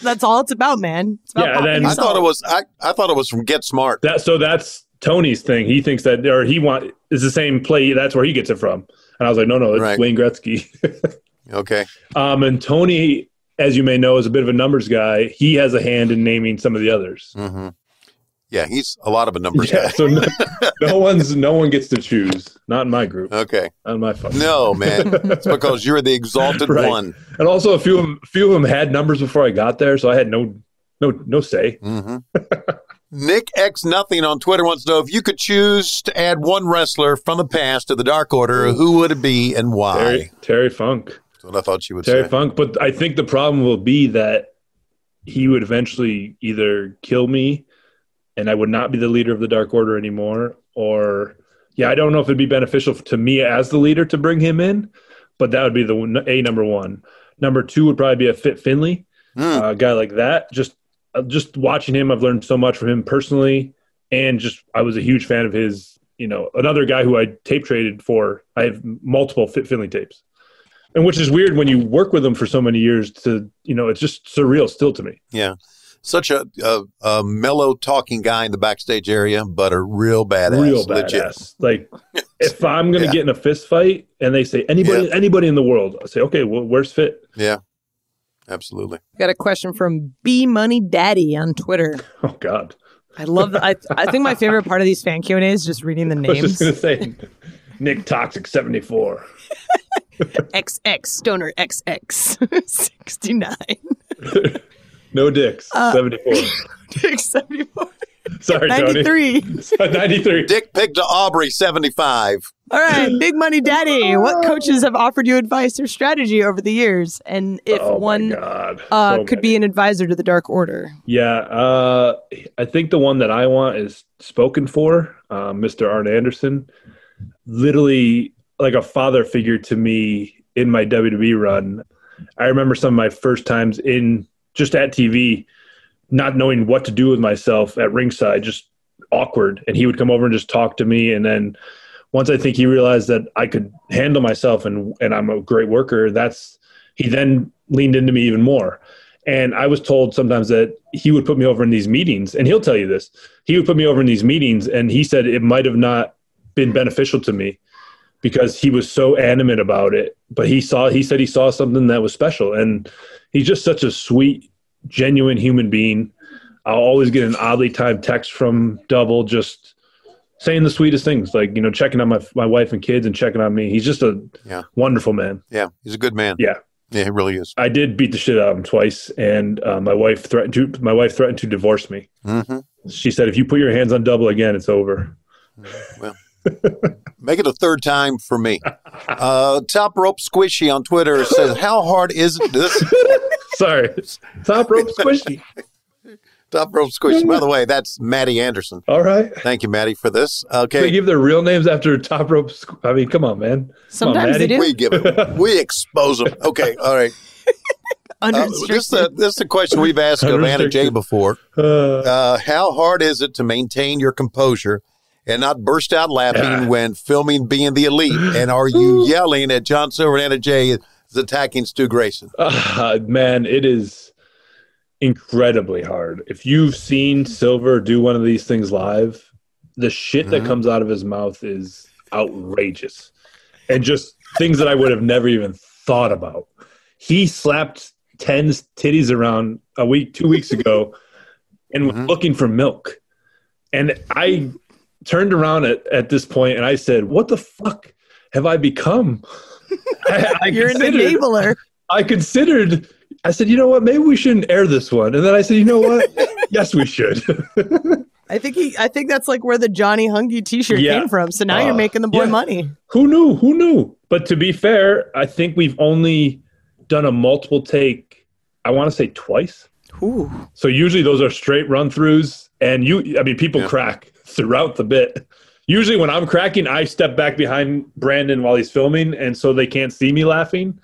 that's all it's about, man. It's about yeah, then, I thought it was I, I thought it was from Get Smart. That so that's Tony's thing. He thinks that, or he want is the same play. That's where he gets it from. And I was like, no, no, it's right. Wayne Gretzky. okay. Um, and Tony, as you may know, is a bit of a numbers guy. He has a hand in naming some of the others. Mm-hmm. Yeah, he's a lot of a numbers yeah, guy. so no, no, one's no one gets to choose. Not in my group. Okay. Not in my phone. No, man. It's because you're the exalted right. one. And also, a few of them, few of them had numbers before I got there, so I had no no no say. Mm-hmm. Nick X Nothing on Twitter wants to know if you could choose to add one wrestler from the past to the Dark Order, who would it be and why? Terry, Terry Funk. What I thought she would Terry say. Funk, but I think the problem will be that he would eventually either kill me and I would not be the leader of the Dark Order anymore, or yeah, I don't know if it'd be beneficial to me as the leader to bring him in, but that would be the a number one. Number two would probably be a Fit Finlay, mm. uh, a guy like that. Just uh, just watching him, I've learned so much from him personally, and just I was a huge fan of his. You know, another guy who I tape traded for. I have multiple Fit Finlay tapes, and which is weird when you work with them for so many years. To you know, it's just surreal still to me. Yeah, such a, a, a mellow talking guy in the backstage area, but a real badass. Real badass. Legit. Like if I'm going to yeah. get in a fist fight and they say anybody yeah. anybody in the world, I say okay, well, where's Fit? Yeah. Absolutely. Got a question from B Money Daddy on Twitter. Oh God. I love that. I, I think my favorite part of these fan Q and A is just reading the names. I was just gonna say, Nick Toxic seventy four, XX Stoner XX sixty nine. no dicks uh, seventy four. Dicks seventy four. Sorry, 93. Tony. 93. Dick pick to Aubrey, 75. All right, Big Money Daddy. What coaches have offered you advice or strategy over the years? And if oh one uh, so could be an advisor to the Dark Order? Yeah, uh, I think the one that I want is spoken for, uh, Mr. Arn Anderson. Literally like a father figure to me in my WWE run. I remember some of my first times in just at TV not knowing what to do with myself at ringside, just awkward. And he would come over and just talk to me. And then once I think he realized that I could handle myself and and I'm a great worker, that's he then leaned into me even more. And I was told sometimes that he would put me over in these meetings, and he'll tell you this. He would put me over in these meetings, and he said it might have not been beneficial to me because he was so animate about it. But he saw, he said he saw something that was special, and he's just such a sweet, genuine human being. I'll always get an oddly timed text from Double, just saying the sweetest things, like you know, checking on my my wife and kids and checking on me. He's just a Yeah. wonderful man. Yeah, he's a good man. Yeah. Yeah, he really is. I did beat the shit out of him twice, and uh, my wife threatened to my wife threatened to divorce me. hmm She said, "If you put your hands on double again, it's over." Make it a third time for me. Uh, Top Rope Squishy on Twitter says, "How hard is? This Sorry, top rope squishy. Top Rope Squishy. By the way, that's Maddie Anderson. All right, Thank you, Maddie, for this. Okay. They give their real names after top rope. Squ- I mean, come on, man. Come on, Sometimes they do. we give it. We expose them. Okay, all right. Under Uh, this, is a, this is a question we've asked of Anna Jay before. Uh, Uh, how hard is it to maintain your composure and not burst out laughing when filming being the elite? And are you yelling at John Silver and Anna Jay is attacking Stu Grayson? ah, man, it is incredibly hard. If you've seen Silver do one of these things live, the shit that Mhm. comes out of his mouth is outrageous, and just things that I would have never even thought about. He slapped Ten's titties around a week, two weeks ago, and was Mhm. looking for milk. And I turned around at, at this point and I said, "What the fuck have I become?" I, I You're an considered- enabler. I considered. I said, you know what? Maybe we shouldn't air this one. And then I said, you know what? yes, we should. I think he. I think that's like where the Johnny Hungee T-shirt Yeah. came from. So now you're Uh, making the boy yeah. money. Who knew? Who knew? But to be fair, I think we've only done a multiple take. I want to say twice. Ooh. So usually those are straight run throughs, and you. I mean, people Yeah. crack throughout the bit. Usually, when I'm cracking, I step back behind Brandon while he's filming, and so they can't see me laughing.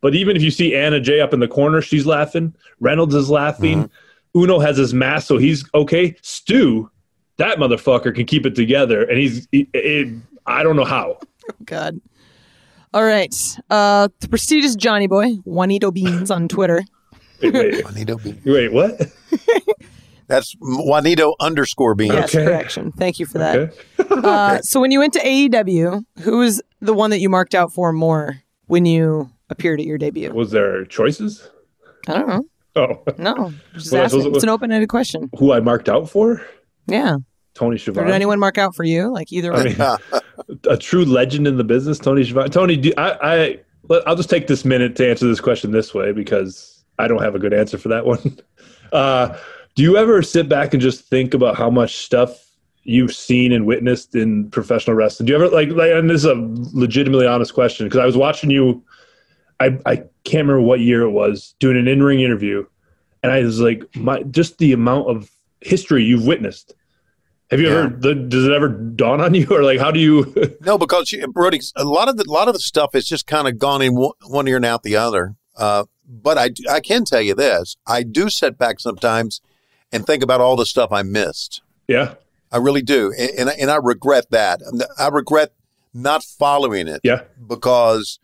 But even if you see Anna Jay up in the corner, she's laughing. Reynolds is laughing. Uno has his mask, so he's okay. Stu, that motherfucker can keep it together, and he's. He, it, I don't know how. Oh God. All right. Uh, the prestigious Johnny Boy, Juanito Beans on Twitter. Wait, wait, Juanito Bean. wait what? That's Juanito underscore Bean. Yes, Okay. correction. Thank you for that. Okay. Uh, so when you went to AEW, who was the one that you marked out for more when you appeared at your debut? Was there choices? I don't know. Oh, No, just Well, asking. It's an open-ended question. who I marked out for? Yeah. Tony Or Schiavone. did anyone mark out for you? Like either I mean, a true legend in the business, Tony Schiavone. Tony, do, I, I, I'll just take this minute to answer this question this way because I don't have a good answer for that one. Uh, do you ever sit back and just think about how much stuff you've seen and witnessed in professional wrestling? Do you ever like, like and this is a legitimately honest question because I was watching you. I I can't remember what year it was doing an in ring interview, and I was like, my just the amount of history you've witnessed. Have you Yeah. ever? The, does it ever dawn on you, or like, how do you? No, because you, Brodie, a lot of the a lot of the stuff has just kind of gone in one, one ear and out the other. Uh, but I I can tell you this: I do sit back sometimes and think about all the stuff I missed. yeah, I really do, and and, I- and I regret that. I regret not following it yeah, because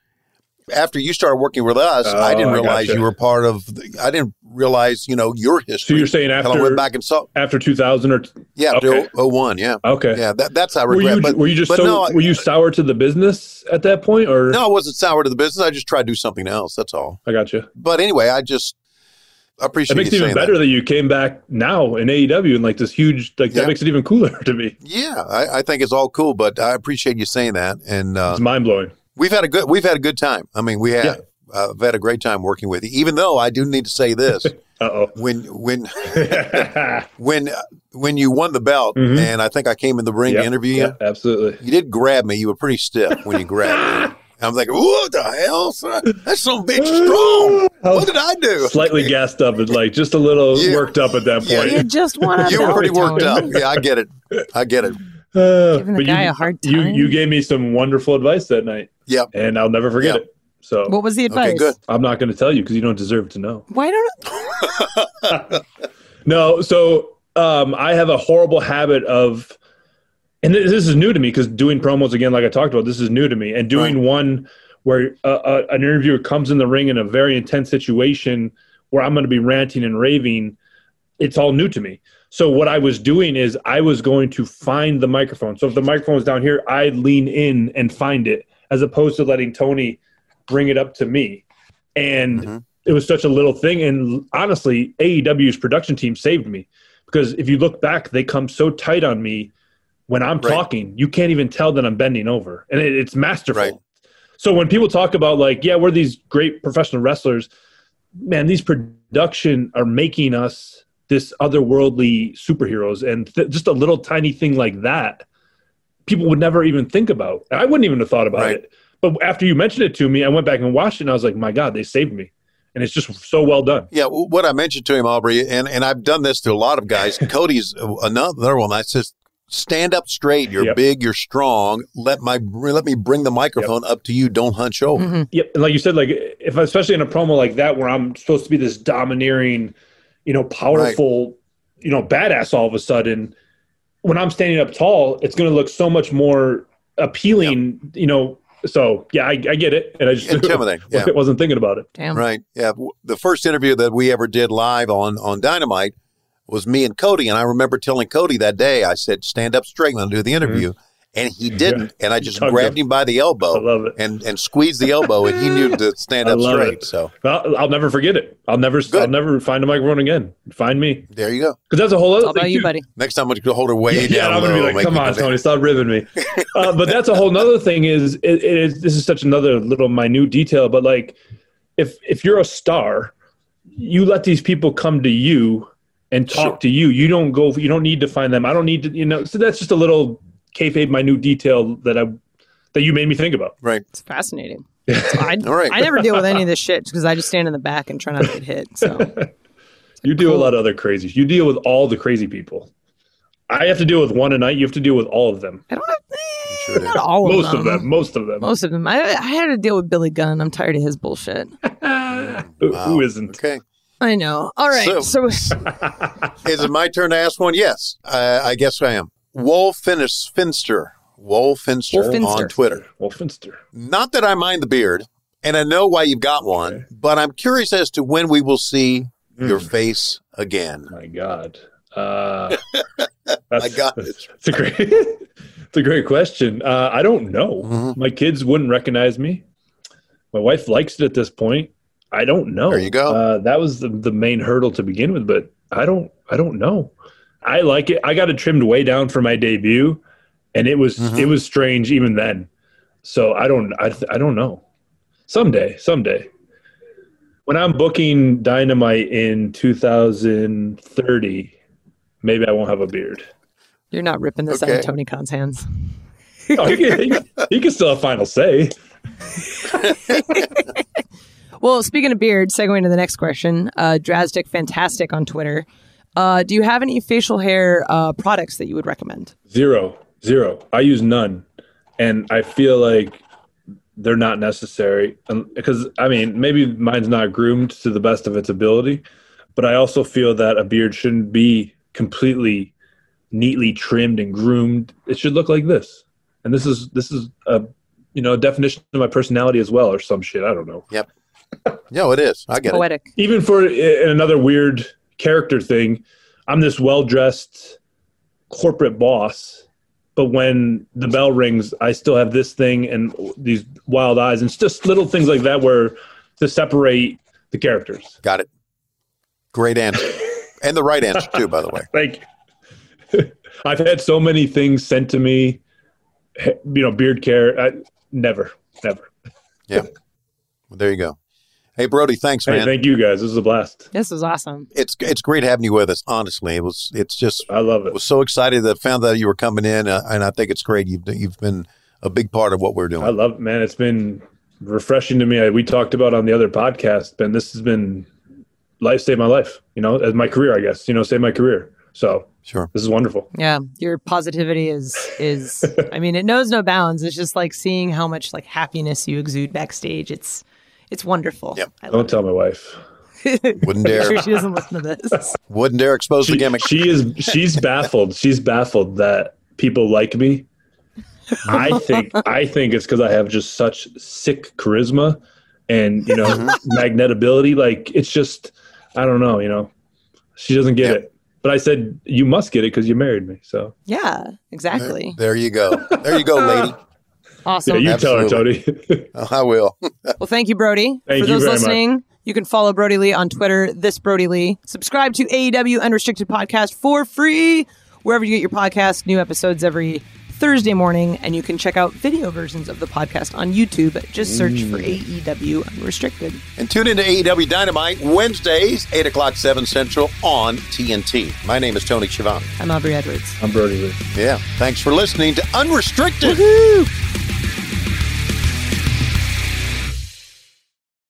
after you started working with us, Oh, I didn't I realize gotcha. you were part of. The, I didn't realize you know your history. So you're saying Until I after went back and saw. after 2000 or Yeah, Okay. after 01, Yeah, okay? yeah. That, that's I Were regret. you but were you just so no, were you sour to the business at that point, or no, I wasn't sour to the business. I just tried to do something else. That's all. I got you. But anyway, I just appreciate that. It makes it even better that. that. you came back now in AEW and like this huge like Yeah. that makes it even cooler to me. Yeah, I, I think it's all cool, but I appreciate you saying that. And uh, It's mind blowing. we've had a good we've had a good time. I mean, we have. Yeah. Uh, I've had a great time working with you. Even though I do need to say this, Uh when when when when you won the belt, Mhm. and I think I came in the ring yeah, to interview you. yeah, absolutely. You did grab me. You were pretty stiff when you grabbed me. I'm like, what the hell? son? That's some big strong. What did I do? Slightly gassed up and like just a little Yeah. worked up at that Yeah. point. you just want to. You were pretty worked up. Yeah, I get it. I get it. Uh, Giving the but guy you, a hard You time. you gave me some wonderful advice that night. Yep. And I'll never forget Yep. it. So What was the advice? Okay, good. I'm not going to tell you because you don't deserve to know. Why don't? No, so um, I have a horrible habit of and this is new to me because doing promos again, like I talked about, this is new to me. And doing Right. one where uh, uh, an interviewer comes in the ring in a very intense situation where I'm going to be ranting and raving, it's all new to me. So what I was doing is I was going to find the microphone. So if the microphone was down here, I'd lean in and find it, as opposed to letting Tony bring it up to me. And Mhm. it was such a little thing. And honestly, AEW's production team saved me because if you look back, they come so tight on me when I'm Right. talking, you can't even tell that I'm bending over, and it, it's masterful. Right. So when people talk about like, yeah, we're these great professional wrestlers, man, these production are making us this otherworldly superheroes, and th- just a little tiny thing like that, people would never even think about. I wouldn't even have thought about Right. it. But after you mentioned it to me, I went back and watched it, and I was like, my God, they saved me, and it's just so well done. Yeah, what I mentioned to him, Aubrey, and, and I've done this to a lot of guys. Cody's another one. I says, stand up straight. You're Yep. big. You're strong. Let my let me bring the microphone up to you. Don't hunch over. Mhm. Yep, and like you said, like if especially in a promo like that where I'm supposed to be this domineering, you know, powerful, you know, badass all of a sudden, when I'm standing up tall, it's going to look so much more appealing, you know. So yeah, I, I get it, and I just Intimidating. Yeah. wasn't thinking about it. Damn. Right. Yeah. The first interview that we ever did live on on Dynamite was me and Cody, and I remember telling Cody that day, I said, "Stand up straight and I do the interview," and he didn't, and I just grabbed him. him by the I elbow love it. and and squeezed the elbow, and he knew to stand up straight. it. So Well, I'll never forget it. I'll never, Good. I'll never find a microphone again. Find me there you go. because that's a whole other All thing. you, buddy. Next time, I'm going to hold her way yeah, down I'm gonna be like, come on, go down." Tony, stop ribbing me. uh, but that's a whole nother thing. Is it, it is this is such another little minute detail, but like, if if you're a star, you let these people come to you and talk Sure. to you. You don't go. You don't need to find them. I don't need to. You know. So that's just a little kayfabe minute detail that I that you made me think about. Right. It's fascinating. I, All right. I never deal with any of this shit because I just stand in the back and try not to get hit. So You deal with Cool. a lot of other crazies. You deal with all the crazy people. I have to deal with one a night. You have to deal with all of them. I don't have sure eh, do. not all Most of of them. them. Most of them. Most of them. I, I had to deal with Billy Gunn. I'm tired of his bullshit. Wow. Who isn't? Okay. I know. All right. So- So, Is it my turn to ask one? Yes. I, I guess I am. Wolf Finis- Finster. Wolf Finster Wolf Finster. on Twitter. Wolfenster. Not that I mind the beard, and I know why you've got one, Okay. but I'm curious as to when we will see your Mm. face again. My God. Uh, My God. It's a great, it's a great question. Uh, I don't know. Mhm. My kids wouldn't recognize me. My wife likes it at this point. I don't know. There you go. Uh, that was the, the main hurdle to begin with, but I don't. I don't know. I like it. I got it trimmed way down for my debut, and it was Mhm. it was strange even then. So I don't. I I don't know. Someday, someday. When I'm booking Dynamite in 2030, maybe I won't have a beard. you're not ripping this out of Tony Khan's hands. Oh, he, can, he, he can still have final say. Well, speaking of beard, segueing to the next question, uh, Drastic Fantastic on Twitter. Uh, do you have any facial hair uh, products that you would recommend? Zero, zero. I use none, and I feel like they're not necessary because I mean maybe mine's not groomed to the best of its ability, but I also feel that a beard shouldn't be completely neatly trimmed and groomed. It should look like this, and this is this is a you know a definition of my personality as well, or some shit. I don't know. No, it is. I get it. Poetic. even for uh, another weird character thing, I'm this well dressed corporate boss, but when the bell rings, I still have this thing and these wild eyes, and it's just little things like that where to separate the characters. Got it. Great answer. and the right answer, too, by the way. Like, I've had so many things sent to me, you know, beard care. I, never, never. Well, there you go. Hey, Brodie, thanks, Hey, man. thank you guys. This is a blast. This was awesome. it's it's great having you with us. Honestly, it was. It's just I love it. was so excited that I found that you were coming in, uh, and I think it's great. You've you've been a big part of what we're doing. I love it, man. It's been refreshing to me. I, we talked about on the other podcast, Ben. This has been life saved my life. You know, as my career, I guess. You know, saved my career. So Sure. this is wonderful. Yeah, your positivity is is. I mean, it knows no bounds. It's just like seeing how much like happiness you exude backstage. It's it's wonderful. Yep. I Don't love tell my wife. Wouldn't dare. sure she doesn't listen to this. Wouldn't dare expose the gimmick. she is. She's baffled. She's baffled that people like me. I think I think it's because I have just such sick charisma and you know mm-hmm. magnetability. Like it's just I don't know. You know, she doesn't get Yep. it. But I said you must get it because you married me. So Yeah, exactly. There you go. There you go, lady. Awesome. yeah, you tell her, Absolutely. Tony. Oh, I will. Well, thank you, Brodie. Thank For you those very much. listening, you can follow Brodie Lee on Twitter, this Brodie Lee. Subscribe to AEW Unrestricted Podcast for free wherever you get your podcast, New episodes every Thursday morning, and you can check out video versions of the podcast on YouTube. Just search for mm. AEW Unrestricted. And tune into AEW Dynamite Wednesdays, 8 o'clock, 7 Central on TNT. My name is Tony Schiavone. I'm Aubrey Edwards. I'm Brodie Lee. Yeah. Thanks for listening to Unrestricted. Woo!